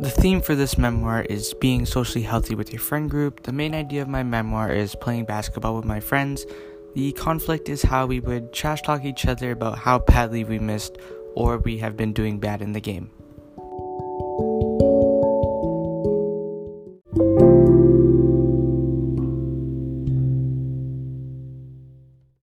The theme for this memoir is being socially healthy with your friend group. The main idea of my memoir is playing basketball with my friends. The conflict is how we would trash talk each other about how badly we missed or we have been doing bad in the game.